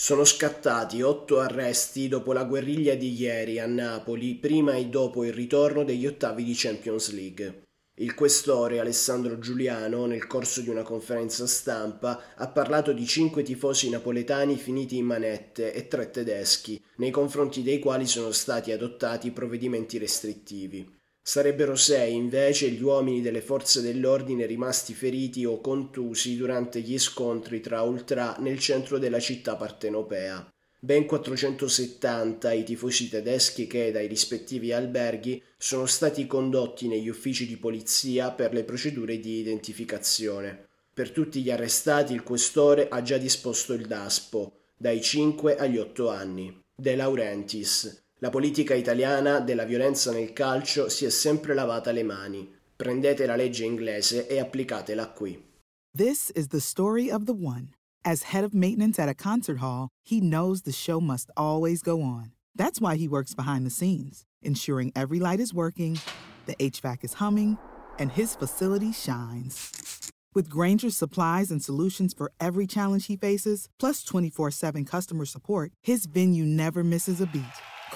Sono scattati otto arresti dopo la guerriglia di ieri a Napoli, prima e dopo il ritorno degli ottavi di Champions League. Il questore Alessandro Giuliano, nel corso di una conferenza stampa, ha parlato di cinque tifosi napoletani finiti in manette e tre tedeschi, nei confronti dei quali sono stati adottati provvedimenti restrittivi. Sarebbero sei invece gli uomini delle forze dell'ordine rimasti feriti o contusi durante gli scontri tra ultra nel centro della città partenopea. Ben 470 i tifosi tedeschi che dai rispettivi alberghi sono stati condotti negli uffici di polizia per le procedure di identificazione. Per tutti gli arrestati il questore ha già disposto il DASPO, dai 5 agli 8 anni. De Laurentiis, la politica italiana della violenza nel calcio si è sempre lavata le mani. Prendete la legge inglese e applicatela qui. This is the story of the one. As head of maintenance at a concert hall, he knows the show must always go on. That's why he works behind the scenes, ensuring every light is working, the HVAC is humming, and his facility shines. With Grainger's supplies and solutions for every challenge he faces, plus 24 7 customer support, his venue never misses a beat.